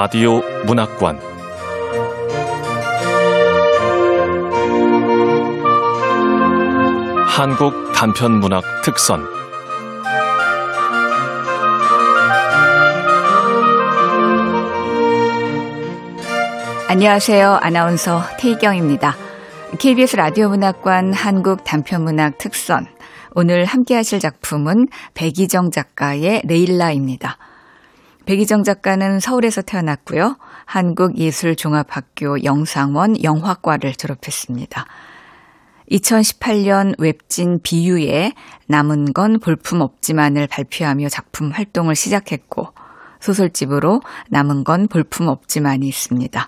라디오 문학관 한국 단편 문학 특선 안녕하세요. 아나운서 태희경입니다. KBS 라디오 문학관 한국 단편 문학 특선 오늘 함께 하실 작품은 백이정 작가의 레일라입니다. 백이정 작가는 서울에서 태어났고요. 한국예술종합학교 영상원 영화과를 졸업했습니다. 2018년 웹진 비유에 남은 건 볼품 없지만을 발표하며 작품 활동을 시작했고 소설집으로 남은 건 볼품 없지만이 있습니다.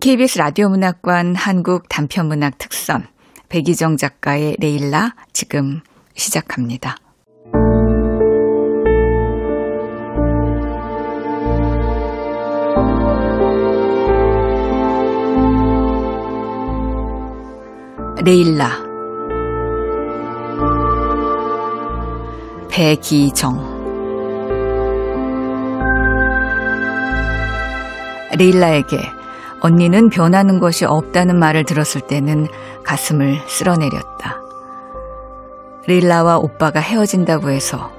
KBS 라디오 문학관 한국 단편문학 특선 백이정 작가의 레일라 지금 시작합니다. 레일라 배기정 레일라에게 언니는 변하는 것이 없다는 말을 들었을 때는 가슴을 쓸어내렸다. 레일라와 오빠가 헤어진다고 해서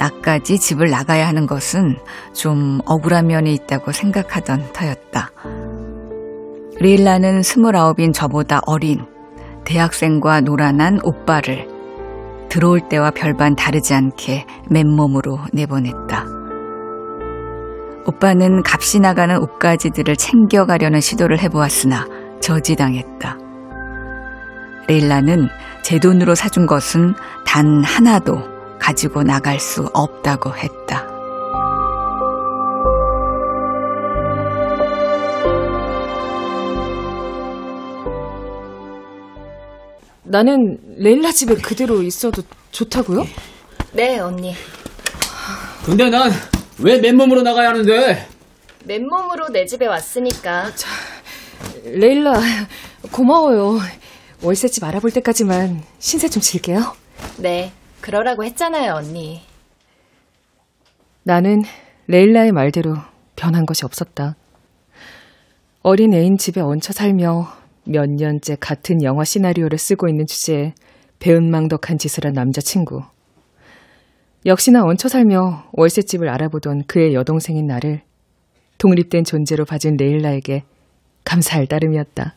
나까지 집을 나가야 하는 것은 좀 억울한 면이 있다고 생각하던 터였다. 레일라는 스물아홉인 저보다 어린 대학생과 노란한 오빠를 들어올 때와 별반 다르지 않게 맨몸으로 내보냈다. 오빠는 값이 나가는 옷가지들을 챙겨가려는 시도를 해보았으나 저지당했다. 레일라는 제 돈으로 사준 것은 단 하나도 가지고 나갈 수 없다고 했다. 나는 레일라 집에 그대로 있어도 좋다고요? 네, 언니. 근데 난 왜 맨몸으로 나가야 하는데? 맨몸으로 내 집에 왔으니까. 레일라, 고마워요. 월세집 알아볼 때까지만 신세 좀 질게요. 네, 그러라고 했잖아요, 언니. 나는 레일라의 말대로 변한 것이 없었다. 어린 애인 집에 얹혀 살며 몇 년째 같은 영화 시나리오를 쓰고 있는 주제에 배은망덕한 짓을 한 남자친구. 역시나 얹혀 살며 월세집을 알아보던 그의 여동생인 나를 독립된 존재로 봐준 레일라에게 감사할 따름이었다.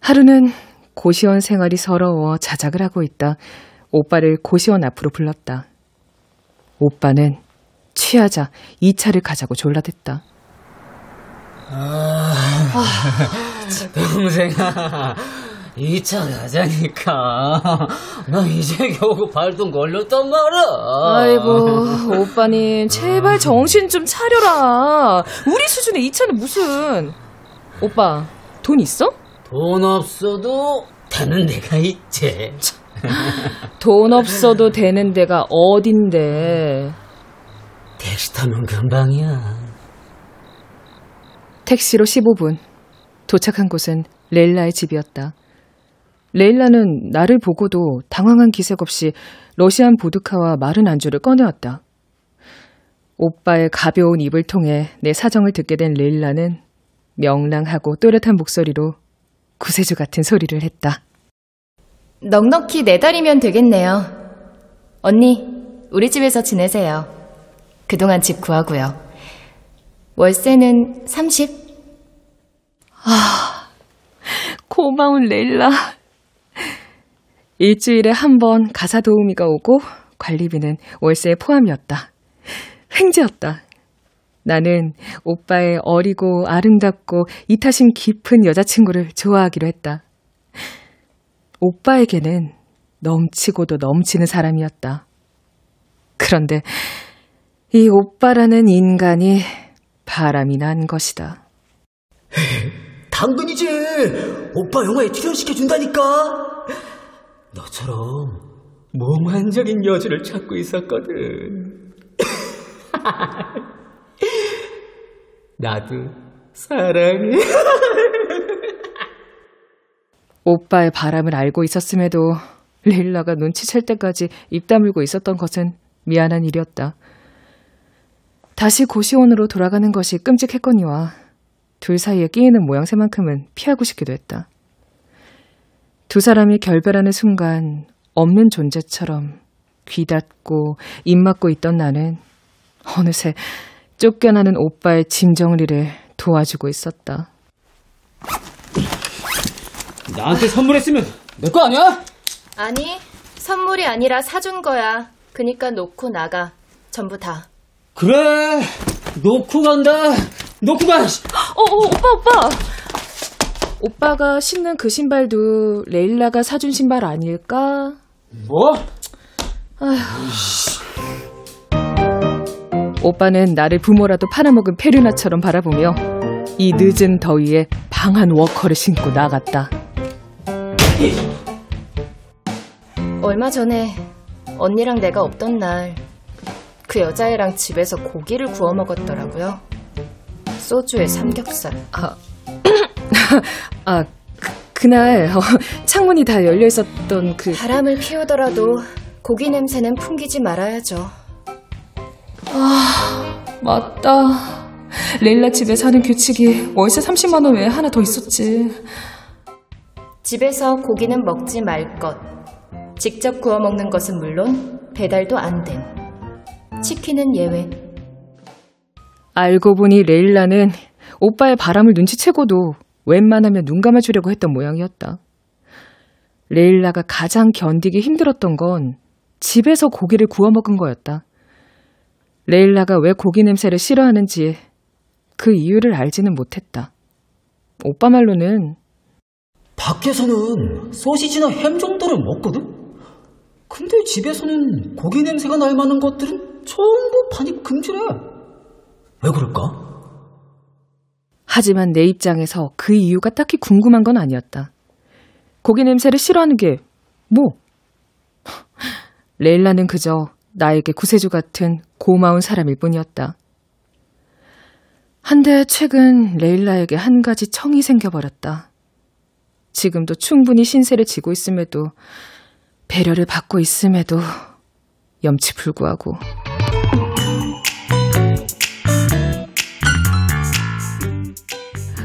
하루는 고시원 생활이 서러워 자작을 하고 있다. 오빠를 고시원 앞으로 불렀다. 오빠는 취하자 2차를 가자고 졸라댔다. 아, 동생아, 2차 가자니까. 나 이제 겨우 발동 걸렸단 말이야. 아이고, 오빠님, 제발 정신 좀 차려라. 우리 수준의 2차는 무슨. 오빠, 돈 있어? 돈 없어도 되는 데가 있지. 돈 없어도 되는 데가 어딘데. 택시 타면 금방이야. 택시로 15분. 도착한 곳은 레일라의 집이었다. 레일라는 나를 보고도 당황한 기색 없이 러시안 보드카와 마른 안주를 꺼내왔다. 오빠의 가벼운 입을 통해 내 사정을 듣게 된 레일라는 명랑하고 또렷한 목소리로 구세주 같은 소리를 했다. 넉넉히 네 달이면 되겠네요. 언니, 우리 집에서 지내세요. 그동안 집 구하고요. 월세는 30? 아, 고마운 레일라. 일주일에 한 번 가사 도우미가 오고 관리비는 월세에 포함이었다. 횡재였다. 나는 오빠의 어리고 아름답고 이타심 깊은 여자친구를 좋아하기로 했다. 오빠에게는 넘치고도 넘치는 사람이었다. 그런데 이 오빠라는 인간이 바람이 난 것이다. 당근이지. 오빠 영화에 출연시켜준다니까. 너처럼 몽환적인 여주를 찾고 있었거든. 나도 사랑해. 오빠의 바람을 알고 있었음에도 레일라가 눈치챌 때까지 입 다물고 있었던 것은 미안한 일이었다. 다시 고시원으로 돌아가는 것이 끔찍했거니와 둘 사이에 끼이는 모양새만큼은 피하고 싶기도 했다. 두 사람이 결별하는 순간 없는 존재처럼 귀 닫고 입 막고 있던 나는 어느새 쫓겨나는 오빠의 짐 정리를 도와주고 있었다. 나한테 선물했으면 내 거 아니야? 아니, 선물이 아니라 사준 거야. 그니까 놓고 나가. 전부 다. 그래. 놓고 간다. 놓고 가. 씨. 어, 어, 오빠, 오빠! 오빠가 신는 그 신발도 레일라가 사준 신발 아닐까? 뭐? 오빠는 나를 부모라도 팔아먹은 페르나처럼 바라보며 이 늦은 더위에 방한 워커를 신고 나갔다. 얼마 전에 언니랑 내가 없던 날 그 여자애랑 집에서 고기를 구워 먹었더라고요. 소주에 삼겹살. 아, 그, 그날 어, 창문이 다 열려 있었던 그 바람을 피우더라도 고기 냄새는 풍기지 말아야죠. 맞다. 레일라 집에 사는 규칙이 월세 30만 원 외에 하나 더 있었지. 집에서 고기는 먹지 말 것. 직접 구워 먹는 것은 물론 배달도 안 됨. 치킨은 예외. 알고 보니 레일라는 오빠의 바람을 눈치채고도 웬만하면 눈 감아주려고 했던 모양이었다. 레일라가 가장 견디기 힘들었던 건 집에서 고기를 구워 먹은 거였다. 레일라가 왜 고기 냄새를 싫어하는지 그 이유를 알지는 못했다. 오빠 말로는 밖에서는 소시지나 햄 정도를 먹거든? 근데 집에서는 고기 냄새가 날 만한 것들은 전부 반입 금지래. 왜 그럴까? 하지만 내 입장에서 그 이유가 딱히 궁금한 건 아니었다. 고기 냄새를 싫어하는 게 뭐? 레일라는 그저 나에게 구세주 같은 고마운 사람일 뿐이었다. 한데 최근 레일라에게 한 가지 청이 생겨버렸다. 지금도 충분히 신세를 지고 있음에도 배려를 받고 있음에도 염치불구하고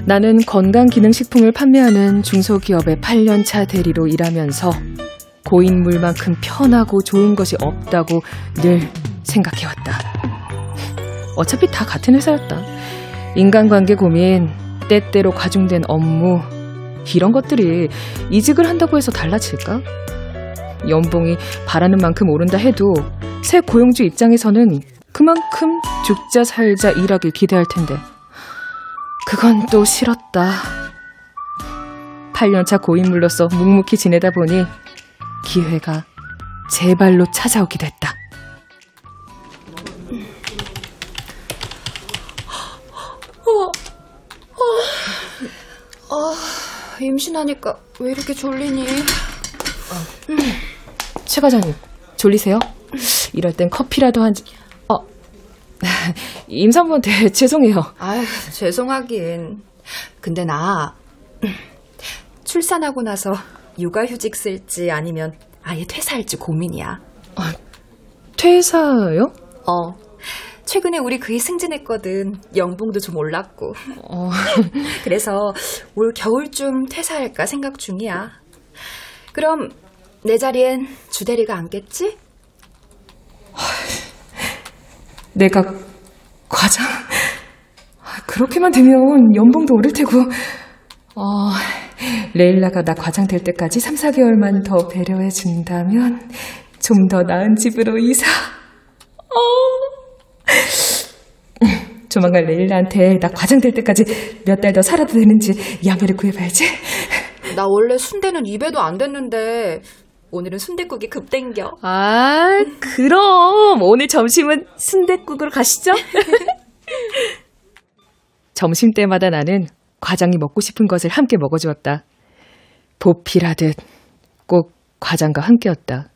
나는 건강기능식품을 판매하는 중소기업의 8년차 대리로 일하면서 고인물만큼 편하고 좋은 것이 없다고 늘 생각해왔다. 어차피 다 같은 회사였다. 인간관계 고민, 때때로 과중된 업무, 이런 것들이 이직을 한다고 해서 달라질까? 연봉이 바라는 만큼 오른다 해도 새 고용주 입장에서는 그만큼 죽자 살자 일하길 기대할 텐데. 그건 또 싫었다. 8년차 고인물로서 묵묵히 지내다 보니 기회가 제 발로 찾아오기도 했다. 임신하니까 왜 이렇게 졸리니? 최 과장님, 졸리세요? 이럴 땐 커피라도 한 잔. 어, 임산부한테 죄송해요. 아휴, 죄송하긴. 근데 나 출산하고 나서 육아휴직 쓸지 아니면 아예 퇴사할지 고민이야. 퇴사요? 어. 최근에 우리 그이 승진했거든. 연봉도 좀 올랐고. 어, 그래서 올 겨울쯤 퇴사할까 생각 중이야. 그럼 내 자리엔 주대리가 앉겠지? 내가 과장? 아, 그렇게만 되면 연봉도 오를 테고. 어, 레일라가 나 과장 될 때까지 3, 4개월만 더 배려해 준다면 좀 더 나은 집으로 이사. 어. 조만간 레일라한테 나 과장 될 때까지 몇 달 더 살아도 되는지 양해를 구해봐야지. 나 원래 순대는 입에도 안 댔는데 오늘은 순대국이 급 땡겨. 아, 그럼 오늘 점심은 순댓국으로 가시죠. 점심 때마다 나는 과장이 먹고 싶은 것을 함께 먹어주었다. 보필하듯 꼭 과장과 함께였다.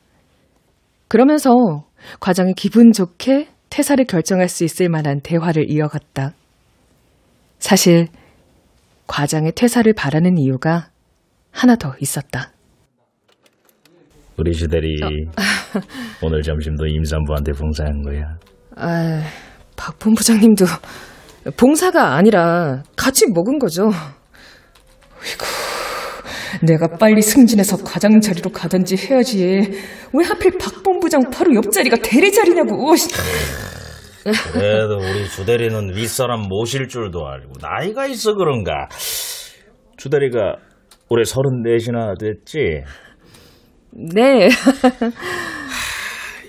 그러면서 과장이 기분 좋게 퇴사를 결정할 수 있을 만한 대화를 이어갔다. 사실 과장의 퇴사를 바라는 이유가 하나 더 있었다. 우리 주대리 오늘 점심도 임산부한테 봉사한 거야. 아, 박 본부장님도 봉사가 아니라 같이 먹은 거죠. 아이고, 내가 빨리 승진해서 과장 자리로 가든지 해야지. 왜 하필 박 본부장 바로 옆자리가 대리 자리냐고. 그래도 우리 주대리는 윗사람 모실 줄도 알고 나이가 있어 그런가. 주대리가 올해 서른넷이나 됐지? 네.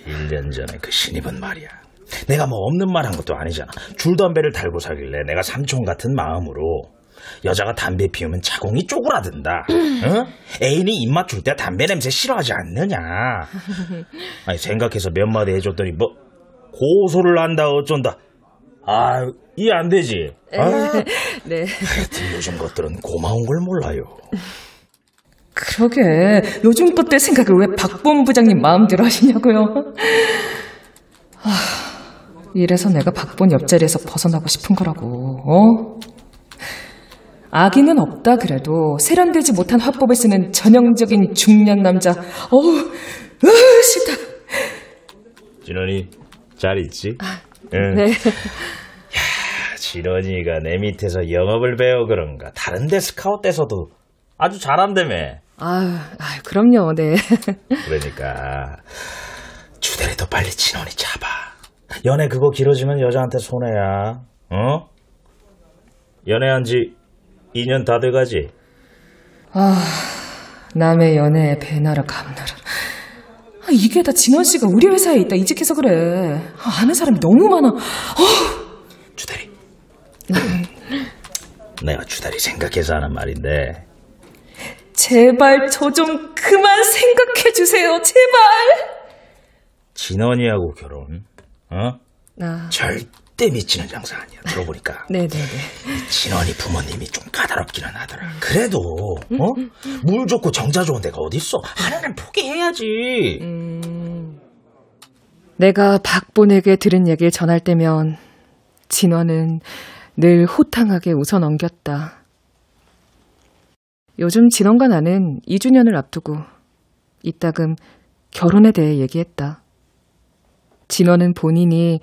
1년 전에 그 신입은 말이야. 내가 뭐 없는 말 한 것도 아니잖아. 줄담배를 달고 사길래 내가 삼촌 같은 마음으로 여자가 담배 피우면 자궁이 쪼그라든다. 응? 애인이 입 맞출 때 담배 냄새 싫어하지 않느냐. 아니 생각해서 몇 마디 해줬더니 뭐 고소를 한다 어쩐다. 아 이해 안 되지. 아, 네. 하여튼 요즘 것들은 고마운 걸 몰라요. 그러게. 요즘 것들 생각을 왜 박 본 부장님 마음대로 하시냐고요. 아, 이래서 내가 박본 옆자리에서 벗어나고 싶은 거라고, 어? 아기는 없다 그래도 세련되지 못한 화법을 쓰는 전형적인 중년 남자. 어우, 으, 싫다. 진원이 잘 있지? 응. 네. 진원이가 내 밑에서 영업을 배워 그런가. 다른 데 스카웃 돼서도 아주 잘한다며. 아유, 아유, 그럼요, 네. 그러니까 주대리도 빨리 진원이 잡아. 연애 그거 길어지면 여자한테 손해야. 어? 연애한 지 2년 다 돼가지. 남의 연애에 배나라 감나라. 아, 이게 다 진원 씨가 우리 회사에 있다 이직해서 그래. 아, 아는 사람이 너무 많아. 주대리. 내가 주대리 생각해서 하는 말인데 제발 저 좀 그만 생각해 주세요. 제발. 진원이하고 결혼. 어? 아, 절대 미치는 장사 아니야. 들어보니까. 네네네. 진원이 부모님이 좀 까다롭기는 하더라. 그래도 어? 물 좋고 정자 좋은 데가 어딨어? 하나는 포기해야지. 내가 박본에게 들은 얘기를 전할 때면 진원은 늘 호탕하게 웃어 넘겼다. 요즘 진원과 나는 2주년을 앞두고 이따금 결혼에 대해 얘기했다. 진원은 본인이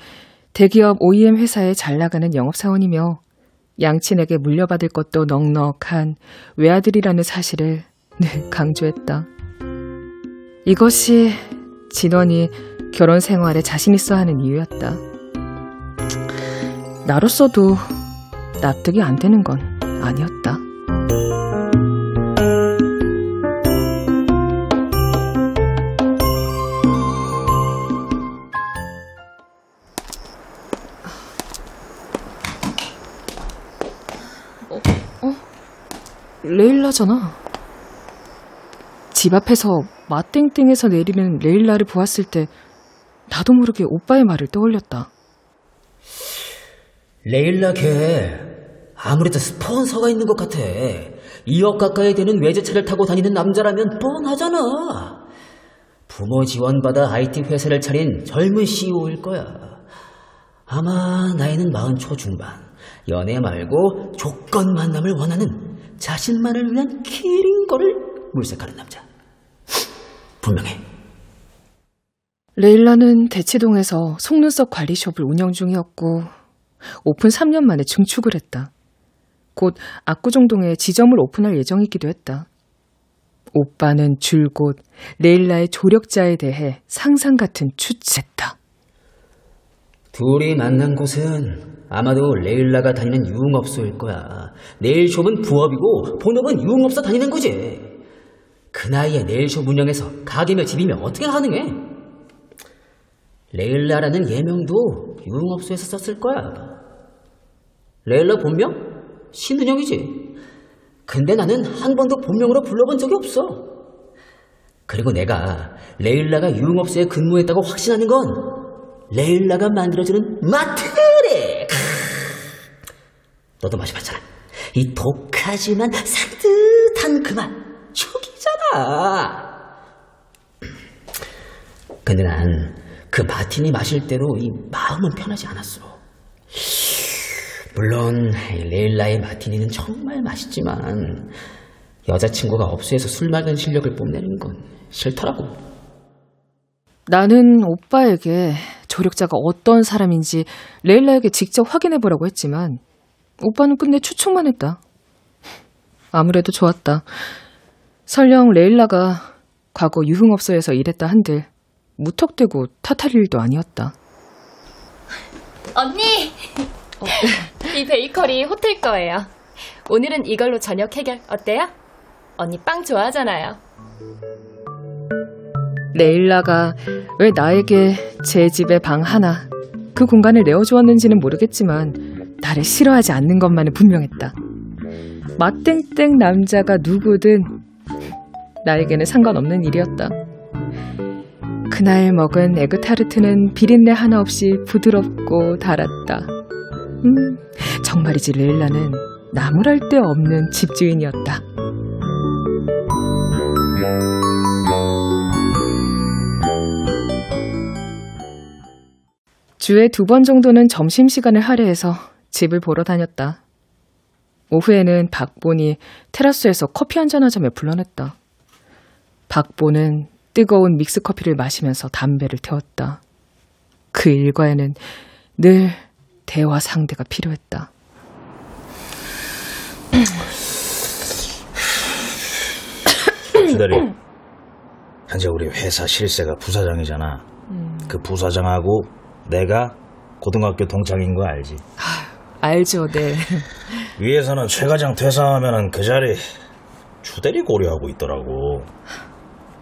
대기업 OEM 회사에 잘 나가는 영업사원이며 양친에게 물려받을 것도 넉넉한 외아들이라는 사실을 늘 강조했다. 이것이 진원이 결혼 생활에 자신 있어 하는 이유였다. 나로서도 납득이 안 되는 건 아니었다. 레일라잖아. 집 앞에서 마땡땡에서 내리는 레일라를 보았을 때 나도 모르게 오빠의 말을 떠올렸다. 레일라 걔 아무래도 스폰서가 있는 것 같아. 2억 가까이 되는 외제차를 타고 다니는 남자라면 뻔하잖아. 부모 지원받아 IT 회사를 차린 젊은 CEO일 거야. 아마 나이는 마흔 초중반. 연애 말고 조건 만남을 원하는 자신만을 위한 키링 걸을 물색하는 남자. 분명해. 레일라는 대치동에서 속눈썹 관리숍을 운영 중이었고 오픈 3년 만에 증축을 했다. 곧 압구정동에 지점을 오픈할 예정이기도 했다. 오빠는 줄곧 레일라의 조력자에 대해 상상 같은 추측했다. 둘이 만난 곳은 아마도 레일라가 다니는 유흥업소일 거야. 네일숍은 부업이고 본업은 유흥업소 다니는 거지. 그 나이에 네일숍 운영해서 가게며 집이며 어떻게 가능해? 레일라라는 예명도 유흥업소에서 썼을 거야. 레일라 본명? 신은영이지. 근데 나는 한 번도 본명으로 불러본 적이 없어. 그리고 내가 레일라가 유흥업소에 근무했다고 확신하는 건 레일라가 만들어주는 마트래. 너도 마셔봤잖아. 이 독하지만 산뜻한 그 맛. 죽이잖아. 근데 난 그 마티니 마실 대로 이 마음은 편하지 않았어. 물론 레일라의 마티니는 정말 맛있지만 여자친구가 업소에서 술 마는 실력을 뽐내는 건 싫더라고. 나는 오빠에게 조력자가 어떤 사람인지 레일라에게 직접 확인해 보라고 했지만 오빠는 끝내 추측만 했다. 아무래도 좋았다. 설령 레일라가 과거 유흥업소에서 일했다 한들 무턱대고 탓할 일도 아니었다. 언니! 이 베이커리 호텔 거예요. 오늘은 이걸로 저녁 해결 어때요? 언니 빵 좋아하잖아요. 레일라가 왜 나에게 제 집의 방 하나, 그 공간을 내어주었는지는 모르겠지만, 나를 싫어하지 않는 것만은 분명했다. 맛땡땡 남자가 누구든, 나에게는 상관없는 일이었다. 그날 먹은 에그타르트는 비린내 하나 없이 부드럽고 달았다. 음, 정말이지 레일라는 나무랄 데 없는 집주인이었다. 주에 두 번 정도는 점심시간을 할애해서 집을 보러 다녔다. 오후에는 박본이 테라스에서 커피 한잔 하자며 불러냈다. 박본은 뜨거운 믹스커피를 마시면서 담배를 태웠다. 그 일과에는 늘 대화 상대가 필요했다. 주대리. 현재 우리 회사 실세가 부사장이잖아. 그 부사장하고 내가 고등학교 동창인 거 알지? 알죠, 네. 위에서는 최 과장 퇴사하면은 그 자리 주대리 고려하고 있더라고.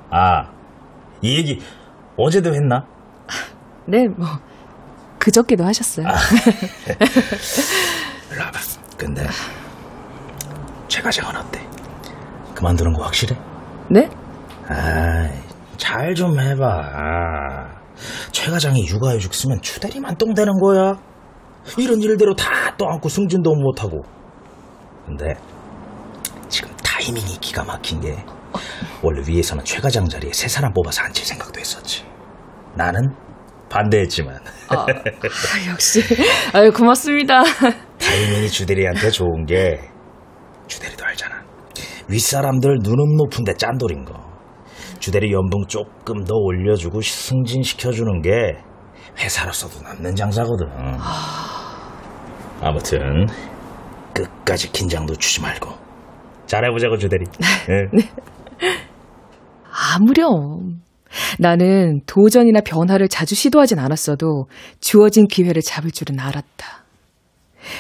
아, 이 얘기 어제도 했나? 네, 뭐, 그저께도 하셨어요. 일로 와봐. 근데 최 과장은 어때? 그만두는 거 확실해? 네? 아이, 잘좀 해봐. 최 과장이 육아휴직 쓰면 주대리만 똥되는 거야. 이런 일대로 다 떠안고 승진도 못하고. 근데 지금 타이밍이 기가 막힌 게 원래 위에서는 최 과장 자리에 새 사람 뽑아서 앉힐 생각도 했었지. 나는 반대했지만 아, 역시. 아유, 고맙습니다. 타이밍이 주대리한테 좋은 게 주대리도 알잖아. 윗사람들 눈은 높은데 짠돌인 거. 주대리 연봉 조금 더 올려주고 승진시켜주는 게 회사로서도 남는 장사거든. 아무튼 끝까지 긴장도 주지 말고 잘해보자고 주대리. 예. 아무렴. 나는 도전이나 변화를 자주 시도하진 않았어도 주어진 기회를 잡을 줄은 알았다.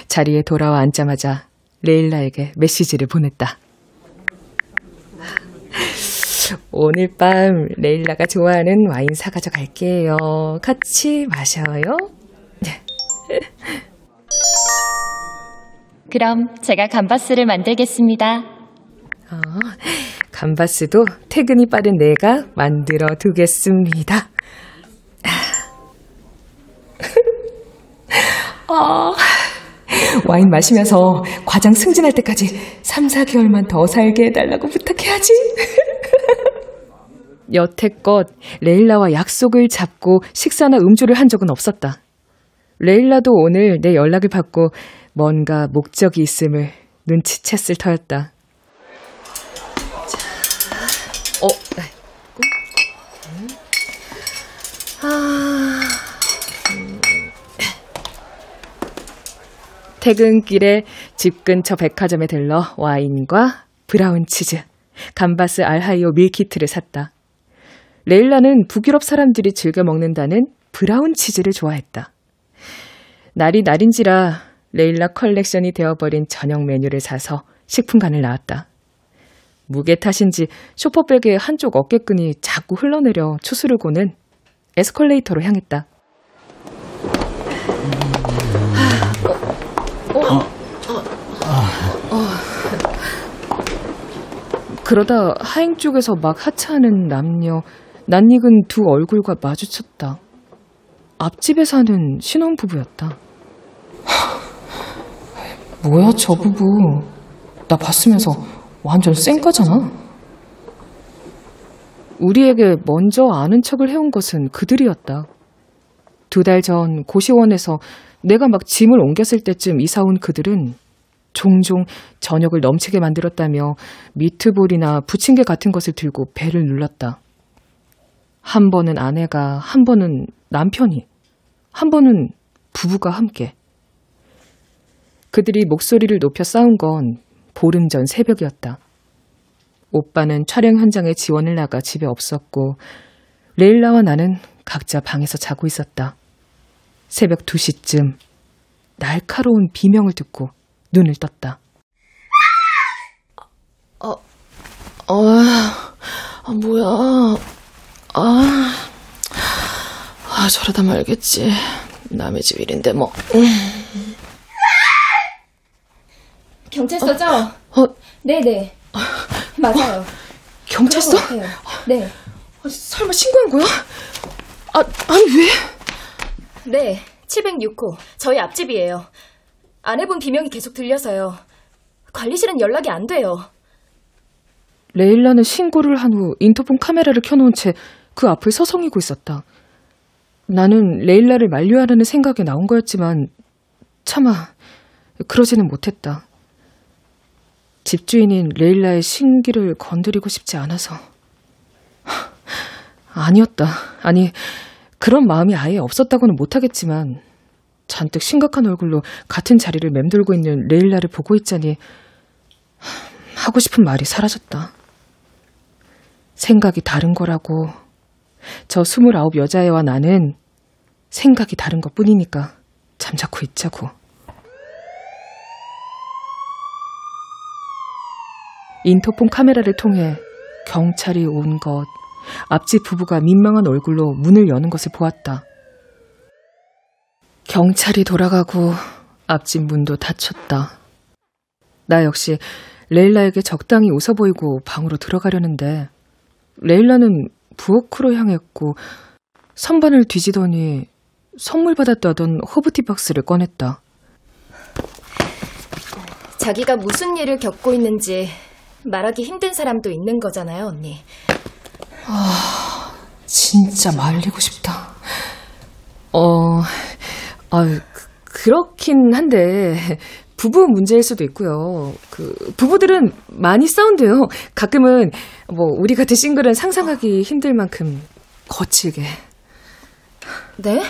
자리에 돌아와 앉자마자 레일라에게 메시지를 보냈다. 오늘 밤 레일라가 좋아하는 와인 사가져 갈게요. 같이 마셔요. 그럼 제가 감바스를 만들겠습니다. 어, 감바스도 퇴근이 빠른 내가 만들어 두겠습니다. 아, 와인 마시면서 과장 승진할 때까지 3, 4개월만 더 살게 해달라고 부탁해야지. 여태껏 레일라와 약속을 잡고 식사나 음주를 한 적은 없었다. 레일라도 오늘 내 연락을 받고 뭔가 목적이 있음을 눈치챘을 터였다. 어, 네. 아, 음. 퇴근길에 집 근처 백화점에 들러 와인과 브라운 치즈, 감바스 알아히요 밀키트를 샀다. 레일라는 북유럽 사람들이 즐겨 먹는다는 브라운 치즈를 좋아했다. 날이 날인지라 레일라 컬렉션이 되어버린 저녁 메뉴를 사서 식품관을 나왔다. 무게 탓인지 쇼퍼백의 한쪽 어깨끈이 자꾸 흘러내려 추스르고는 에스컬레이터로 향했다. 그러다 하행 쪽에서 막 하차하는 남녀, 낯익은 두 얼굴과 마주쳤다. 앞집에 사는 신혼부부였다. 뭐야, 저 부부. 나 봤으면서 완전 쌩까잖아. 우리에게 먼저 아는 척을 해온 것은 그들이었다. 두 달 전 고시원에서 내가 막 짐을 옮겼을 때쯤 이사 온 그들은 종종 저녁을 넘치게 만들었다며 미트볼이나 부침개 같은 것을 들고 배를 눌렀다. 한 번은 아내가, 한 번은 남편이. 한 번은 부부가 함께. 그들이 목소리를 높여 싸운 건 보름 전 새벽이었다. 오빠는 촬영 현장에 지원을 나가 집에 없었고, 레일라와 나는 각자 방에서 자고 있었다. 새벽 2시쯤 날카로운 비명을 듣고 눈을 떴다. 아, 뭐야. 아, 아, 저러다 말겠지. 남의 집 일인데, 뭐. 경찰서죠? 어, 네네. 맞아요. 경찰서? 것 같아요. 네. 아, 설마 신고한 거야? 아, 아니, 왜? 네. 706호. 저희 앞집이에요. 아내분 비명이 계속 들려서요. 관리실은 연락이 안 돼요. 레일라는 신고를 한 후 인터폰 카메라를 켜놓은 채 그 앞을 서성이고 있었다. 나는 레일라를 만류하려는 생각에 나온 거였지만 차마 그러지는 못했다. 집주인인 레일라의 신기를 건드리고 싶지 않아서. 하, 아니었다. 아니, 그런 마음이 아예 없었다고는 못하겠지만 잔뜩 심각한 얼굴로 같은 자리를 맴돌고 있는 레일라를 보고 있자니 하, 하고 싶은 말이 사라졌다. 생각이 다른 거라고. 저 스물아홉 여자애와 나는 생각이 다른 것 뿐이니까 잠자코 있자고. 인터폰 카메라를 통해 경찰이 온 것, 앞집 부부가 민망한 얼굴로 문을 여는 것을 보았다. 경찰이 돌아가고 앞집 문도 닫혔다. 나 역시 레일라에게 적당히 웃어 보이고 방으로 들어가려는데 레일라는 부엌으로 향했고 선반을 뒤지더니 선물 받았다던 허브티 박스를 꺼냈다. 자기가 무슨 일을 겪고 있는지 말하기 힘든 사람도 있는 거잖아요, 언니. 진짜 말리고 싶다. 어, 아, 그- 그렇긴 한데 부부 문제일 수도 있고요. 그 부부들은 많이 싸운대요. 가끔은 뭐 우리 같은 싱글은 상상하기 힘들 만큼 거칠게. 네?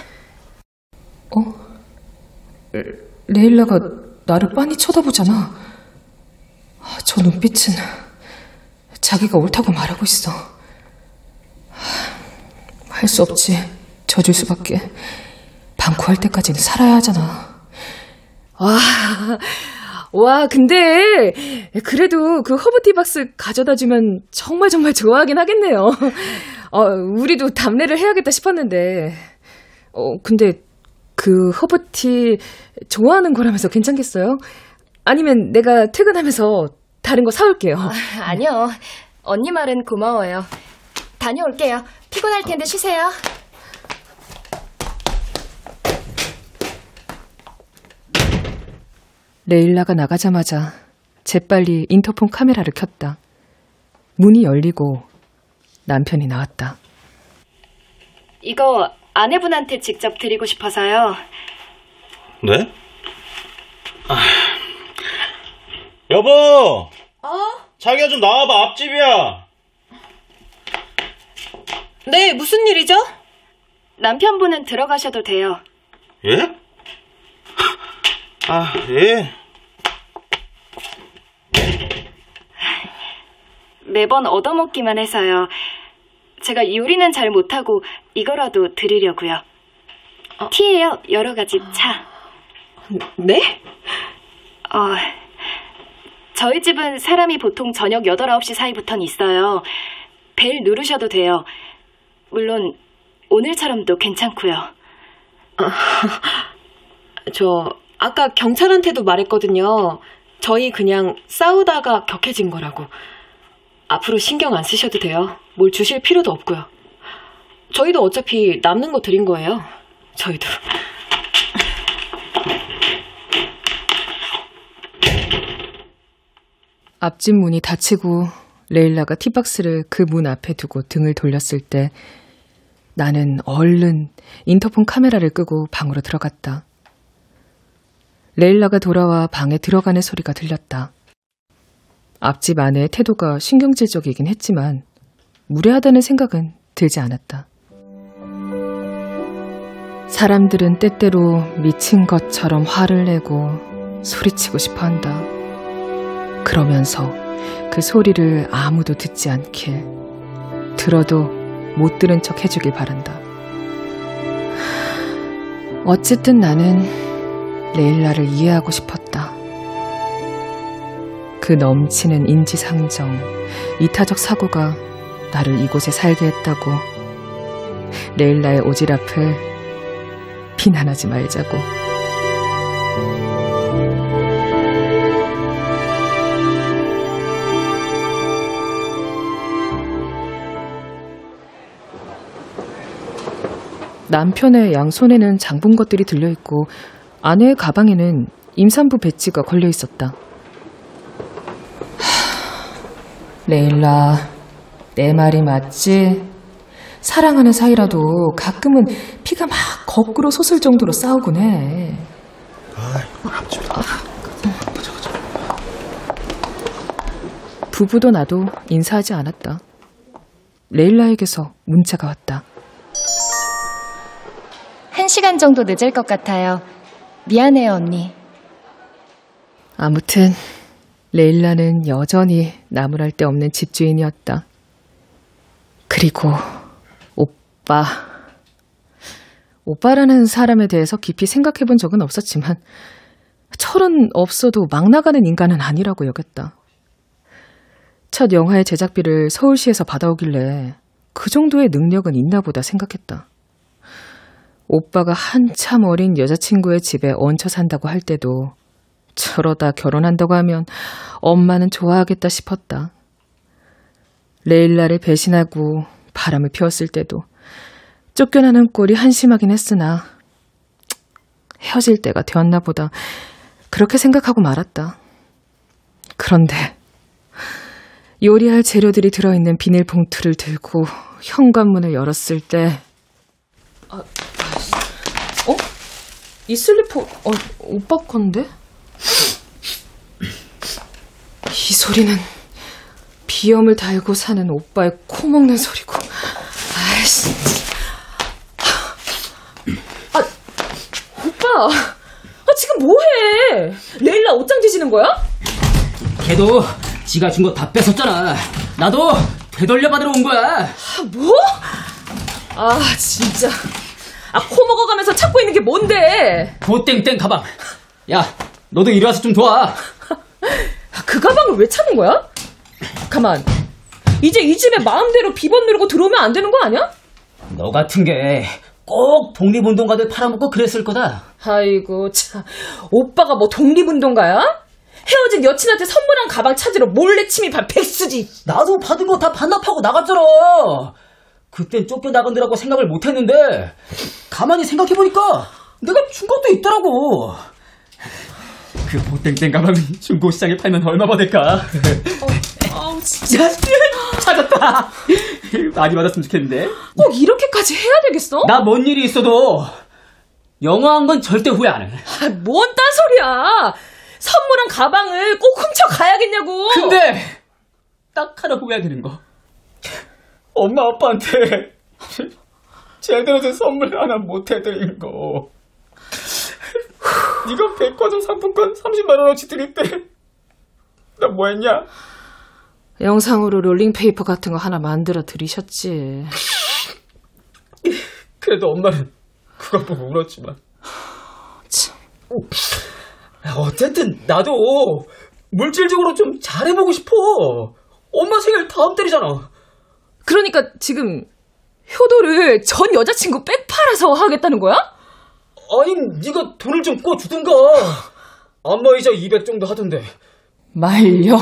레일라가 나를 빤히 쳐다보잖아. 아, 저 눈빛은 자기가 옳다고 말하고 있어. 할 수 없지. 져줄 수밖에. 방구할 때까지는 살아야 하잖아. 와, 와, 근데 그래도 그 허브티 박스 가져다 주면 정말 정말 좋아하긴 하겠네요. 어, 우리도 답례를 해야겠다 싶었는데. 어, 근데 그 허브티 좋아하는 거라면서 괜찮겠어요? 아니면 내가 퇴근하면서 다른 거 사올게요. 아니요. 언니 말은 고마워요. 다녀올게요. 피곤할 텐데 쉬세요. 레일라가 나가자마자 재빨리 인터폰 카메라를 켰다. 문이 열리고 남편이 나왔다. 이거 아내분한테 직접 드리고 싶어서요. 네? 아... 여보! 어? 자기가 좀 나와봐, 앞집이야! 네, 무슨 일이죠? 남편분은 들어가셔도 돼요. 예? 아, 예. 매번 얻어먹기만 해서요. 제가 요리는 잘 못하고 이거라도 드리려고요. 티예요. 여러 가지 차. 네? 어, 저희 집은 사람이 보통 저녁 8, 9시 사이부터는 있어요. 벨 누르셔도 돼요. 물론 오늘처럼도 괜찮고요. 저, 아까 경찰한테도 말했거든요. 저희 그냥 싸우다가 격해진 거라고. 앞으로 신경 안 쓰셔도 돼요. 뭘 주실 필요도 없고요. 저희도 어차피 남는 거 드린 거예요. 저희도. 앞집 문이 닫히고 레일라가 티박스를 그 문 앞에 두고 등을 돌렸을 때 나는 얼른 인터폰 카메라를 끄고 방으로 들어갔다. 레일라가 돌아와 방에 들어가는 소리가 들렸다. 앞집 아내의 태도가 신경질적이긴 했지만 무례하다는 생각은 들지 않았다. 사람들은 때때로 미친 것처럼 화를 내고 소리치고 싶어 한다. 그러면서 그 소리를 아무도 듣지 않게 들어도 못 들은 척 해주길 바란다. 어쨌든 나는 레일라를 이해하고 싶었다. 그 넘치는 인지상정, 이타적 사고가 나를 이곳에 살게 했다고. 레일라의 오지랖을 비난하지 말자고. 남편의 양손에는 장본 것들이 들려있고 아내의 가방에는 임산부 배지가 걸려 있었다. 레일라, 내 말이 맞지? 사랑하는 사이라도 가끔은 피가 막 거꾸로 솟을 정도로 싸우곤 해. 부부도 나도 인사하지 않았다. 레일라에게서 문자가 왔다. 한 시간 정도 늦을 것 같아요. 미안해요, 언니. 아무튼 레일라는 여전히 나무랄 데 없는 집주인이었다. 그리고 오빠. 오빠라는 사람에 대해서 깊이 생각해 본 적은 없었지만 철은 없어도 막 나가는 인간은 아니라고 여겼다. 첫 영화의 제작비를 서울시에서 받아오길래 그 정도의 능력은 있나 보다 생각했다. 오빠가 한참 어린 여자친구의 집에 얹혀 산다고 할 때도 저러다 결혼한다고 하면 엄마는 좋아하겠다 싶었다. 레일라를 배신하고 바람을 피웠을 때도 쫓겨나는 꼴이 한심하긴 했으나 헤어질 때가 되었나 보다 그렇게 생각하고 말았다. 그런데 요리할 재료들이 들어있는 비닐봉투를 들고 현관문을 열었을 때 아, 어? 이 슬리퍼 어, 오빠 건데? 이 소리는 비염을 달고 사는 오빠의 코 먹는 소리고. 아이씨. 아, 오빠. 아, 지금 뭐해? 레일라 옷장 뒤지는 거야? 걔도 지가 준 거 다 뺏었잖아. 나도 되돌려 받으러 온 거야. 아, 뭐? 아, 진짜. 아, 코 먹어가면서 찾고 있는 게 뭔데? 보땡땡 가방. 야, 너도 이리 와서 좀 도와. 아, 그 가방을 왜 찾는 거야? 가만. 이제 이 집에 마음대로 비번 누르고 들어오면 안 되는 거 아니야? 너 같은 게 꼭 독립운동가들 팔아먹고 그랬을 거다. 아이고, 참. 오빠가 뭐 독립운동가야? 헤어진 여친한테 선물한 가방 찾으러 몰래 침입한 백수지. 나도 받은 거 다 반납하고 나갔잖아. 그땐 쫓겨나간다라고 생각을 못 했는데, 가만히 생각해보니까 내가 준 것도 있더라고. 그 보땡땡 가방은 중고 시장에 팔면 얼마 받을까? 아우, 진짜. 야, 찾았다. 많이 받았으면 좋겠는데. 꼭 이렇게까지 해야 되겠어? 나 뭔 일이 있어도 영화 한 건 절대 후회 안 해. 아, 뭔 딴소리야. 선물한 가방을 꼭 훔쳐 가야겠냐고. 근데 딱 하나 후회되는 거. 엄마 아빠한테 제대로 된 선물 하나 못 해드린 거. 네가 백화점 상품권 30만 원어치 드릴 때 나 뭐 했냐? 영상으로 롤링페이퍼 같은 거 하나 만들어 드리셨지. 그래도 엄마는 그것 보고 울었지만. 어쨌든 나도 물질적으로 좀 잘해보고 싶어. 엄마 생일 다음 달이잖아. 그러니까 지금 효도를 전 여자친구 백 팔아서 하겠다는 거야? 아니 네가 돈을 좀 꿔주든가. 안마 이자 200 정도 하던데. 말려?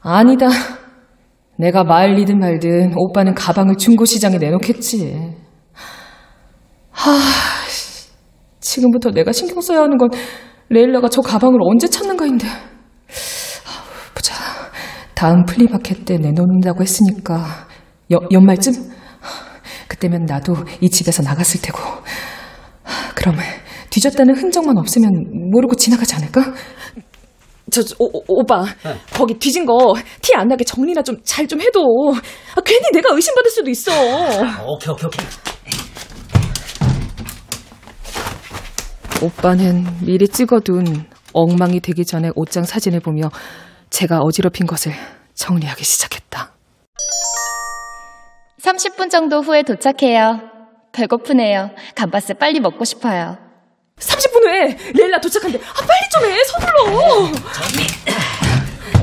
아니다. 내가 말리든 말든 오빠는 가방을 중고시장에 내놓겠지. 하, 지금부터 내가 신경 써야 하는 건 레일라가 저 가방을 언제 찾는가인데. 다음 플리마켓 때 내놓는다고 했으니까 여, 연말쯤? 그때면 나도 이 집에서 나갔을 테고 그럼 뒤졌다는 흔적만 없으면 모르고 지나가지 않을까? 저, 저 오, 오빠 네. 거기 뒤진 거 티 안 나게 정리나 좀 잘좀 좀 해도 아, 괜히 내가 의심받을 수도 있어 어, 오케이 오케이 오케이 오빠는 미리 찍어둔 엉망이 되기 전에 옷장 사진을 보며 제가 어지럽힌 것을 정리하기 시작했다. 30분 정도 후에 도착해요. 배고프네요. 감바스 빨리 먹고 싶어요. 30분 후에 레일라 도착한대. 아, 빨리 좀 해. 서둘러.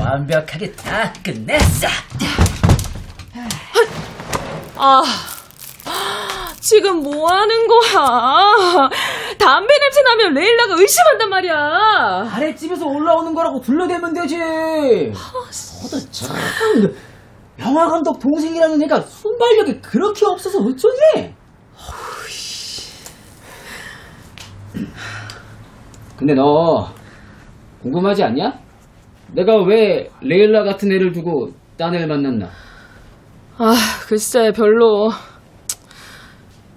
완벽하게 다 끝냈어. 아, 지금 뭐 하는 거야? 담배 냄새 나면 레일라가 의심한단 말이야. 아랫집에서 올라오는 거라고 둘러대면 되지. 너도 참 영화 감독 동생이라는 애가 순발력이 그렇게 없어서 어쩌니? 근데 너 궁금하지 않냐? 내가 왜 레일라 같은 애를 두고 딴 애를 만났나? 아, 글쎄, 별로.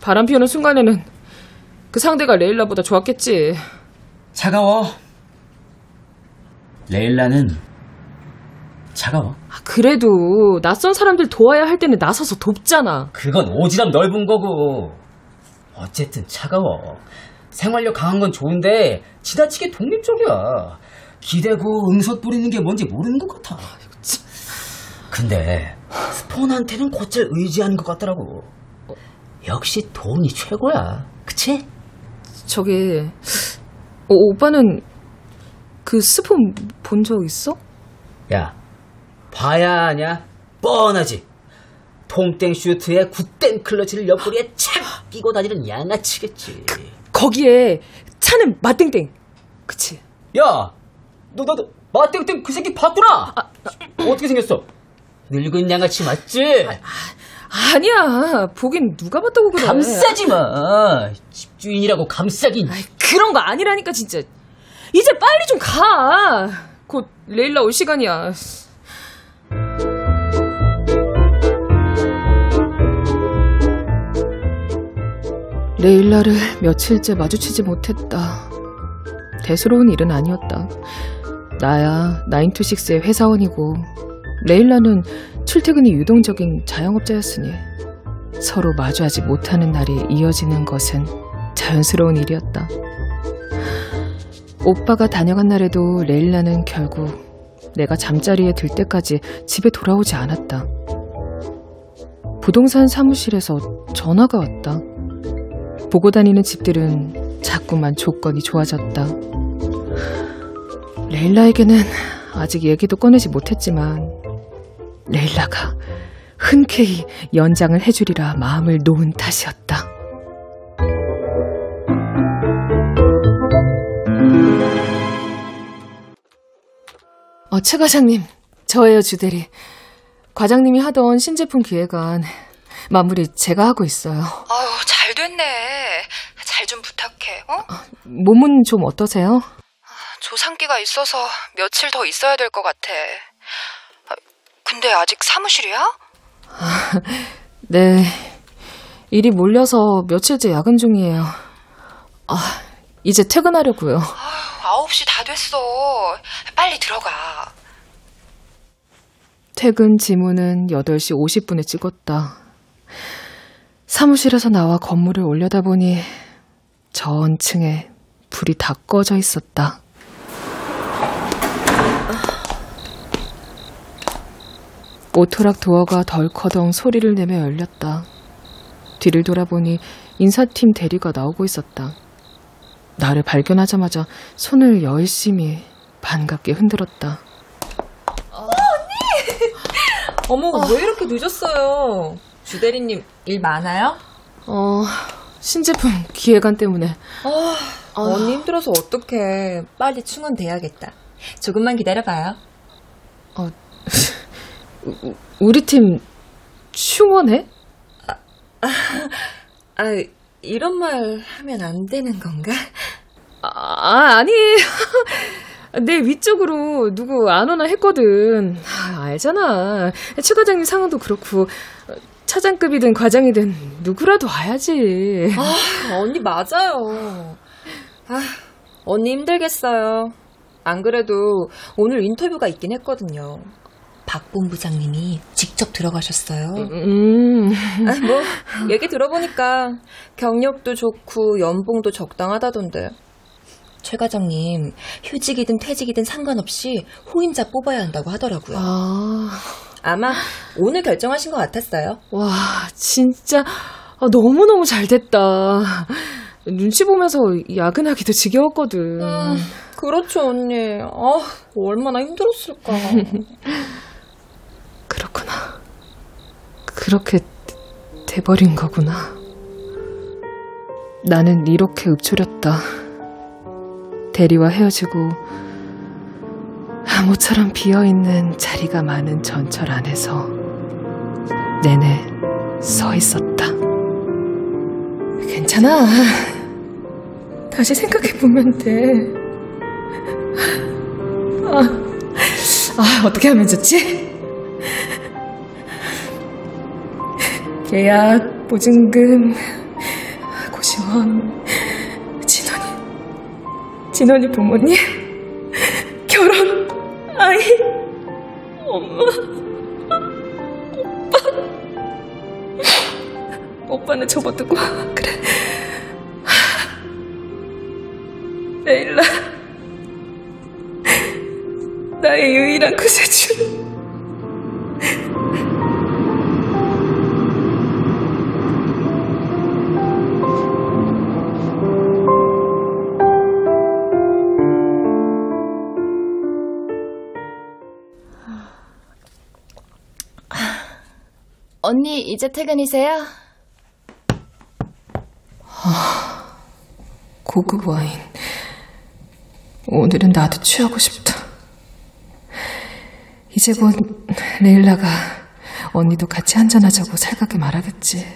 바람 피우는 순간에는 그 상대가 레일라보다 좋았겠지. 차가워. 레일라는 차가워. 아, 그래도 낯선 사람들 도와야 할 때는 나서서 돕잖아. 그건 오지랖 넓은 거고. 어쨌든 차가워. 생활력 강한 건 좋은데 지나치게 독립적이야. 기대고 응석 부리는 게 뭔지 모르는 것 같아. 근데 스폰한테는 곧잘 의지하는 것 같더라고. 역시 돈이 최고야. 그치? 저기, 어, 오빠는 그 스폰 본 적 있어? 야, 봐야 아냐? 뻔하지. 톰땡 슈트에 구땡 클러치를 옆구리에 착 끼고 다니는 양아치겠지. 거기에 차는 마땡땡. 그치? 야, 너, 너, 너, 마땡땡 그 새끼 봤구나! 어떻게 생겼어? 늙은 양아치 맞지? 아 니야. 보긴 누가 봤다고 그래. 감싸지 마! 집주인이라고 감싸긴. 그런 거 아니라니까, 진짜. 이제 빨리 좀 가. 곧 레일라 올 시간이야. 레일라를 며칠째 마주치지 못했다. 대수로운 일은 아니었다. 나야 나인투식스의 회사원이고 레일라는 출퇴근이 유동적인 자영업자였으니 서로 마주하지 못하는 날이 이어지는 것은 자연스러운 일이었다. 오빠가 다녀간 날에도 레일라는 결국 내가 잠자리에 들 때까지 집에 돌아오지 않았다. 부동산 사무실에서 전화가 왔다. 보고 다니는 집들은 자꾸만 조건이 좋아졌다. 레일라에게는 아직 얘기도 꺼내지 못했지만 레일라가 흔쾌히 연장을 해주리라 마음을 놓은 탓이었다. 어, 최 과장님, 저예요, 주대리. 과장님이 하던 신제품 기획안 마무리 제가 하고 있어요. 아유, 잘 됐네. 잘 좀 부탁해, 어? 몸은 좀 어떠세요? 조상기가 있어서 며칠 더 있어야 될 것 같아. 아, 근데 아직 사무실이야? 네. 일이 몰려서 며칠째 야근 중이에요. 아, 이제 퇴근하려고요. 아유, 9시 다 됐어. 빨리 들어가. 퇴근 지문은 8시 50분에 찍었다. 사무실에서 나와 건물을 올려다보니 전 층에 불이 다 꺼져 있었다. 오토락 도어가 덜커덩 소리를 내며 열렸다. 뒤를 돌아보니 인사팀 대리가 나오고 있었다. 나를 발견하자마자 손을 열심히 반갑게 흔들었다. 어머, 왜 이렇게 늦었어요? 주대리님, 일 많아요? 어, 신제품 기획안 때문에. 언니 힘들어서 어떡해. 빨리 충원돼야겠다. 조금만 기다려봐요. 우- 우리 팀 충원해? 아, 이런 말 하면 안 되는 건가? 아, 아니. 내 위쪽으로 누구 안 오나 했거든. 아, 알잖아. 최 과장님 상황도 그렇고 차장급이든 과장이든 누구라도 와야지. 아, 언니 맞아요. 아, 언니 힘들겠어요. 안 그래도 오늘 인터뷰가 있긴 했거든요. 박 본부장님이 직접 들어가셨어요. 음. 아, 뭐 얘기 들어보니까 경력도 좋고 연봉도 적당하다던데 최 과장님, 휴직이든 퇴직이든 상관없이 후임자 뽑아야 한다고 하더라고요. 아, 아마 오늘 결정하신 것 같았어요. 와, 진짜 아, 너무 너무 잘 됐다. 눈치 보면서 야근하기도 지겨웠거든. 그렇죠, 언니. 아, 얼마나 힘들었을까. 그렇구나. 그렇게 돼버린 거구나. 나는 이렇게 읊조렸다. 대리와 헤어지고 모처럼 비어있는 자리가 많은 전철 안에서 내내 서 있었다. 괜찮아. 다시 생각해보면 돼. 아, 아, 어떻게 하면 좋지? 계약, 보증금, 고시원, 진원이, 진원이 부모님, 이제 퇴근이세요? 고급 와인. 오늘은 나도 취하고 싶다. 이제 곧 레일라가 언니도 같이 한잔하자고 살갑게 말하겠지.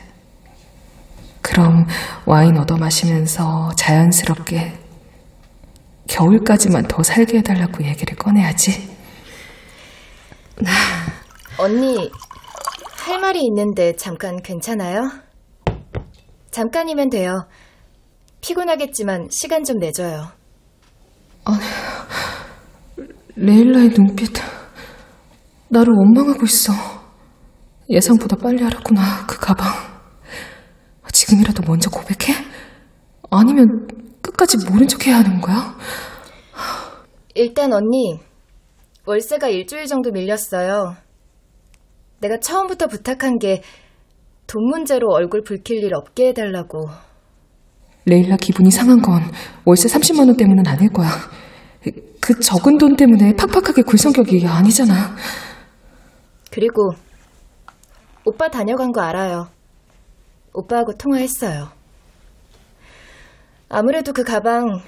그럼 와인 얻어 마시면서 자연스럽게 겨울까지만 더 살게 해달라고 얘기를 꺼내야지. 언니, 할 말이 있는데 잠깐 괜찮아요? 잠깐이면 돼요. 피곤하겠지만 시간 좀 내줘요. 레일라의 눈빛. 나를 원망하고 있어. 예상보다 빨리 하려구나, 그 가방. 지금이라도 먼저 고백해? 아니면 끝까지 모른 척 해야 하는 거야? 일단 언니, 월세가 일주일 정도 밀렸어요. 내가 처음부터 부탁한 게 돈 문제로 얼굴 붉힐 일 없게 해달라고. 레일라 기분이 상한 건 월세 30만 원 때문은 아닐 거야. 그 적은 돈 때문에 팍팍하게 굴 성격이 아니잖아. 그리고 오빠 다녀간 거 알아요. 오빠하고 통화했어요. 아무래도 그 가방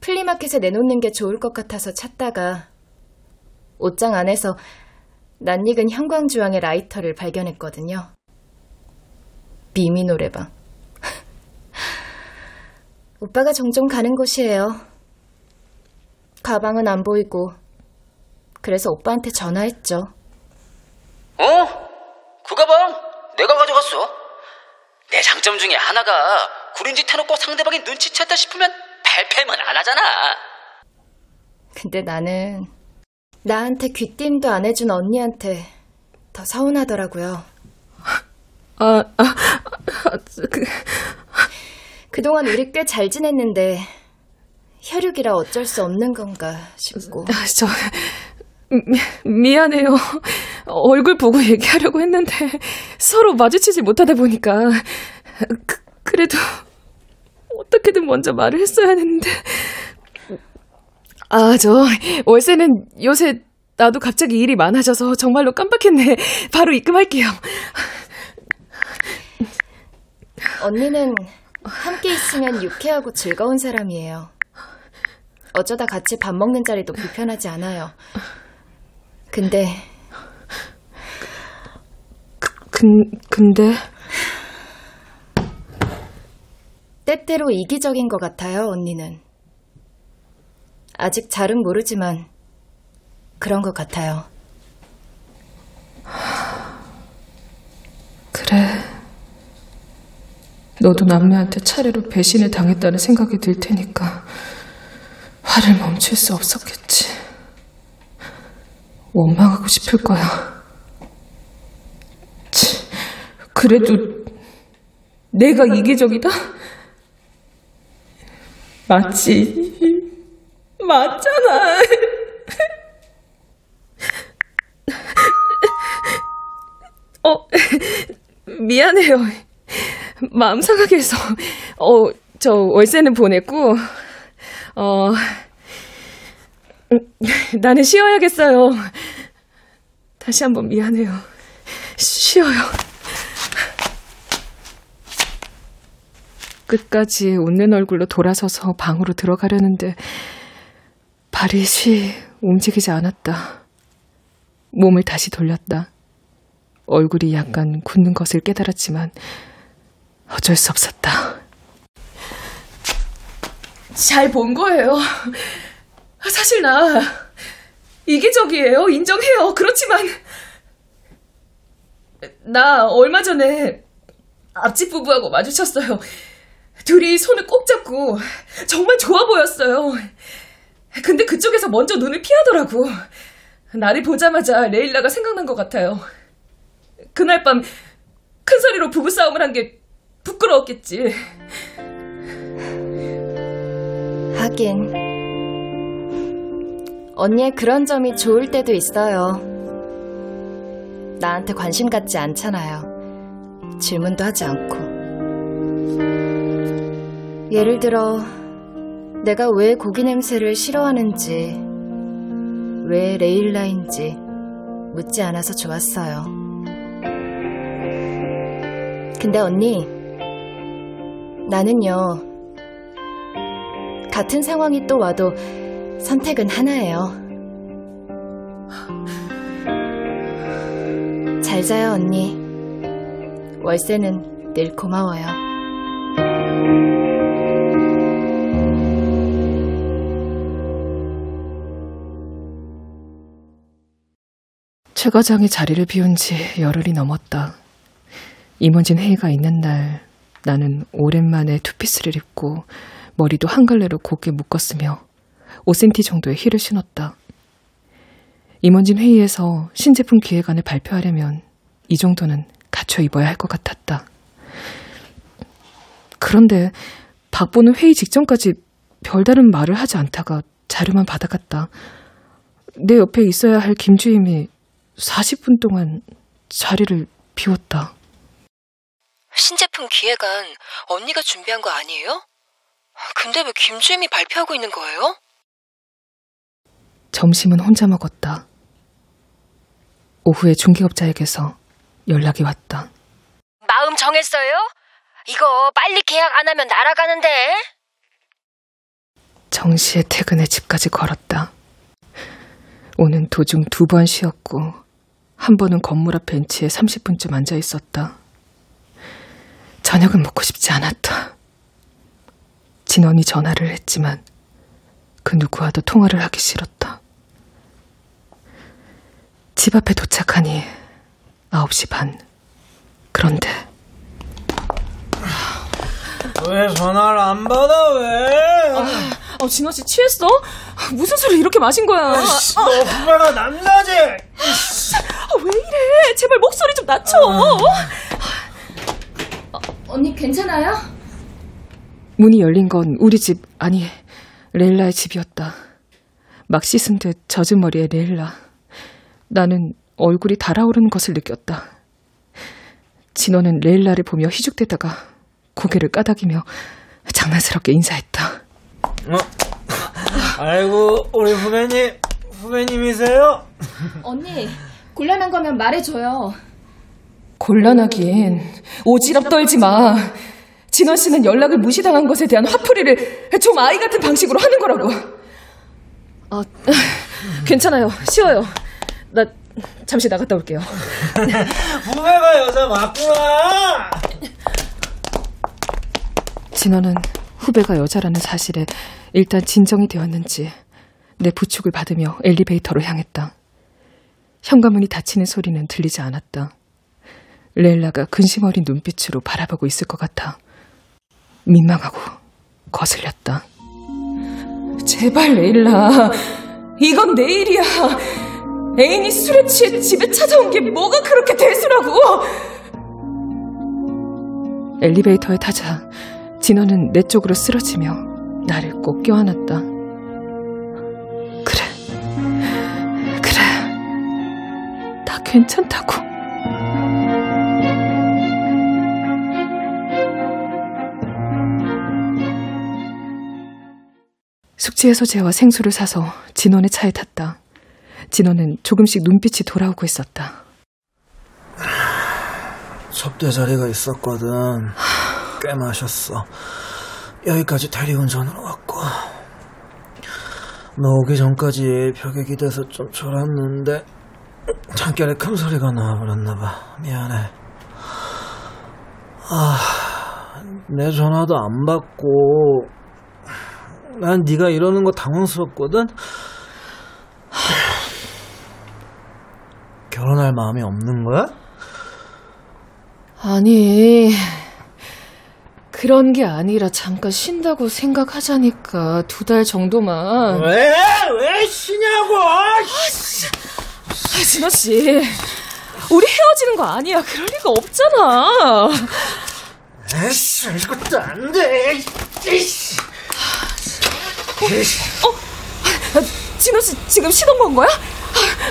플리마켓에 내놓는 게 좋을 것 같아서 찾다가 옷장 안에서 낯익은 형광주황의 라이터를 발견했거든요. 미미 노래방. 오빠가 종종 가는 곳이에요. 가방은 안 보이고 그래서 오빠한테 전화했죠. 어? 그 가방 내가 가져갔어. 내 장점 중에 하나가 구린 짓 해놓고 상대방이 눈치챘다 싶으면 발뺌은 안 하잖아. 근데 나는 나한테 귀띔도 안 해준 언니한테 더 서운하더라고요. 아, 아, 아, 그, 그동안 우리 꽤 잘 지냈는데 혈육이라 어쩔 수 없는 건가 싶고. 아, 저, 미, 미안해요. 얼굴 보고 얘기하려고 했는데 서로 마주치지 못하다 보니까 그, 그래도 어떻게든 먼저 말을 했어야 했는데 아, 저 월세는 요새 나도 갑자기 일이 많아져서 정말로 깜빡했네. 바로 입금할게요. 언니는 함께 있으면 유쾌하고 즐거운 사람이에요. 어쩌다 같이 밥 먹는 자리도 불편하지 않아요. 근데 근, 근데 때때로 이기적인 것 같아요, 언니는. 아직 잘은 모르지만 그런 것 같아요. 그래. 너도 남매한테 차례로 배신을 당했다는 생각이 들 테니까 화를 멈출 수 없었겠지. 원망하고 싶을 거야. 치, 그래도 내가 이기적이다? 맞지. 맞잖아. 어, 미안해요. 마음 상하게 해서. 어, 저 월세는 보냈고, 어, 음, 나는 쉬어야겠어요. 다시 한번 미안해요. 쉬어요. 끝까지 웃는 얼굴로 돌아서서 방으로 들어가려는데 발이 쉬 움직이지 않았다. 몸을 다시 돌렸다. 얼굴이 약간 굳는 것을 깨달았지만 어쩔 수 없었다. 잘 본 거예요. 사실 나 이기적이에요. 인정해요. 그렇지만 나 얼마 전에 앞집 부부하고 마주쳤어요. 둘이 손을 꼭 잡고 정말 좋아 보였어요. 근데 그쪽에서 먼저 눈을 피하더라고. 나를 보자마자 레일라가 생각난 것 같아요. 그날 밤 큰 소리로 부부싸움을 한 게 부끄러웠겠지. 하긴 언니의 그런 점이 좋을 때도 있어요. 나한테 관심 갖지 않잖아요. 질문도 하지 않고. 예를 들어 내가 왜 고기 냄새를 싫어하는지, 왜 레일라인지 묻지 않아서 좋았어요. 근데 언니, 나는요, 같은 상황이 또 와도 선택은 하나예요. 잘 자요, 언니. 월세는 늘 고마워요. 최 과장이 자리를 비운 지 열흘이 넘었다. 임원진 회의가 있는 날 나는 오랜만에 투피스를 입고 머리도 한 갈래로 곱게 묶었으며 5cm 정도의 힐을 신었다. 임원진 회의에서 신제품 기획안을 발표하려면 이 정도는 갖춰 입어야 할 것 같았다. 그런데 박보는 회의 직전까지 별다른 말을 하지 않다가 자료만 받아갔다. 내 옆에 있어야 할 김주임이 40분 동안 자리를 비웠다. 신제품 기획안 언니가 준비한 거 아니에요? 근데 왜 김주임이 발표하고 있는 거예요? 점심은 혼자 먹었다. 오후에 중개업자에게서 연락이 왔다. 마음 정했어요? 이거 빨리 계약 안 하면 날아가는데. 정시에 퇴근해 집까지 걸었다. 오는 도중 두 번 쉬었고, 한 번은 건물 앞 벤치에 30분쯤 앉아 있었다. 저녁은 먹고 싶지 않았다. 진원이 전화를 했지만, 그 누구와도 통화를 하기 싫었다. 집 앞에 도착하니 9시 반. 그런데 왜 전화를 안 받아 왜? 아, 진원 씨 취했어? 무슨 술을 이렇게 마신 거야? 아이씨, 너 후배가 남자지? 아, 왜 이래? 제발 목소리 좀 낮춰. 언니 괜찮아요? 문이 열린 건 우리 집 아니 레일라의 집이었다. 막 씻은 듯 젖은 머리에 레일라. 나는 얼굴이 달아오르는 것을 느꼈다. 진호는 레일라를 보며 희죽대다가 고개를 까닥이며 장난스럽게 인사했다. 어? 아이고 우리 후배님 후배님이세요? 언니, 곤란한 거면 말해줘요. 곤란하긴 오지랖 떨지 마. 진원 씨는 연락을 무시당한 것에 대한 화풀이를 좀 아이 같은 방식으로 하는 거라고. 아, 괜찮아요. 쉬어요. 나 잠시 나갔다 올게요. 후배가 여자 맞구나. 진원은 후배가 여자라는 사실에 일단 진정이 되었는지 내 부축을 받으며 엘리베이터로 향했다. 현관문이 닫히는 소리는 들리지 않았다. 레일라가 근심 어린 눈빛으로 바라보고 있을 것 같아 민망하고 거슬렸다. 제발 레일라, 이건 내 일이야. 애인이 술에 취해 집에 찾아온 게 뭐가 그렇게 대수라고? 엘리베이터에 타자 진호는 내 쪽으로 쓰러지며 나를 꼭 껴안았다. 괜찮다고. 숙지에서 재와 생수를 사서 진원의 차에 탔다. 진원은 조금씩 눈빛이 돌아오고 있었다. 접대 자리가 있었거든. 꽤 마셨어. 여기까지 대리운전으로 왔고. 너 오기 전까지 벽에 기대서 좀 졸았는데 잠결에 큰 소리가 나와버렸나봐. 미안해. 아, 내 전화도 안 받고 난 네가 이러는 거 당황스럽거든. 결혼할 마음이 없는 거야? 아니, 그런 게 아니라 잠깐 쉰다고 생각하자니까 두 달 정도만. 왜? 왜 쉬냐고! 아, 진호 씨, 우리 헤어지는 거 아니야. 그럴 리가 없잖아. 에이씨, 이것도 안 돼. 에이씨. 어? 진호 씨 지금 시동 건 거야?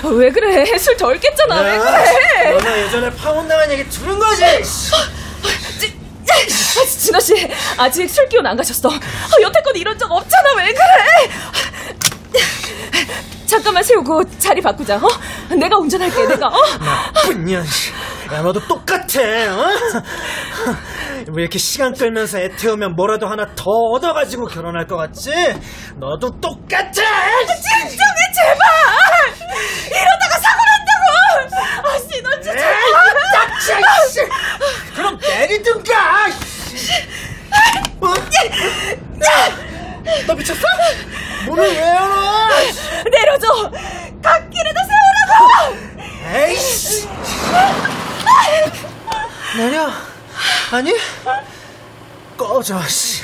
아, 왜 그래? 술 덜 깼잖아. 왜 그래? 너는 예전에 파혼 당한 얘기 들은 거지? 아, 진호 씨 아직 술 기운 안 가셨어. 아, 여태껏 이런 적 없잖아. 왜 그래? 잠깐만 세우고 자리 바꾸자. 어? 내가 운전할게. 내가. 어? 나쁜 년. 야 너도 똑같아. 어? 왜 이렇게 시간 끌면서 애 태우면 뭐라도 하나 더 얻어가지고 결혼할 것 같지? 너도 똑같아. 진정해 제발. 이러다가 사고 난다고. 아 진호 씨 제발. 닥쳐, 씨. 그럼 내리든가. 어? 너 미쳤어? 문을 왜 열어? 내려줘. 갓길에다 세우라고. 에이씨. 내려. 아니? 꺼져, 씨.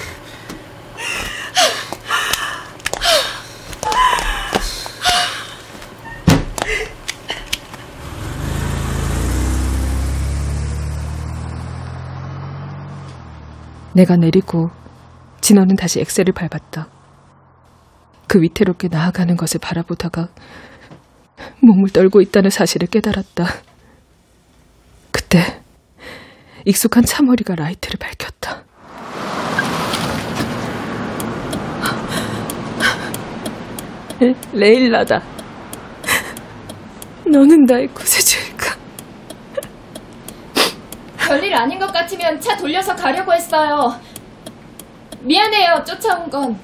내가 내리고 진호는 다시 엑셀을 밟았다. 그 위태롭게 나아가는 것을 바라보다가 몸을 떨고 있다는 사실을 깨달았다. 그때 익숙한 차머리가 라이트를 밝혔다. 레일라다. 너는 나의 구세주일까? 별일 아닌 것 같으면 차 돌려서 가려고 했어요. 미안해요, 쫓아온 건.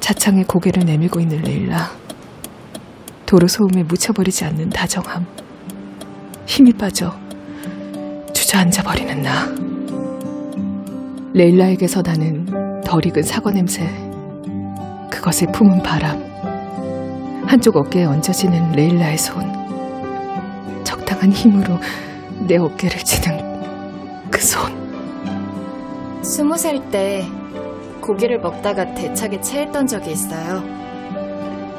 차창에 고개를 내밀고 있는 레일라. 도로 소음에 묻혀버리지 않는 다정함. 힘이 빠져 주저앉아 버리는 나. 레일라에게서 나는 덜 익은 사과 냄새. 그것을 품은 바람. 한쪽 어깨에 얹어지는 레일라의 손. 적당한 힘으로 내 어깨를 치는 그 손. 스무 살 때 고기를 먹다가 대차게 체했던 적이 있어요.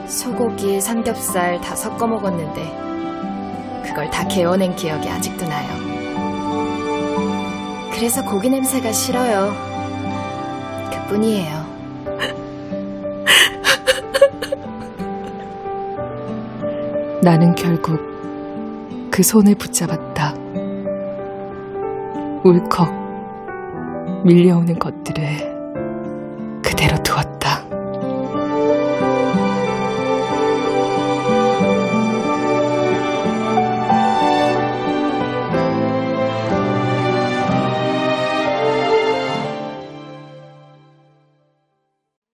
소고기, 삼겹살 다 섞어 먹었는데 그걸 다 개어낸 기억이 아직도 나요. 그래서 고기 냄새가 싫어요. 그뿐이에요. 나는 결국 그 손을 붙잡았다. 울컥 밀려오는 것들을.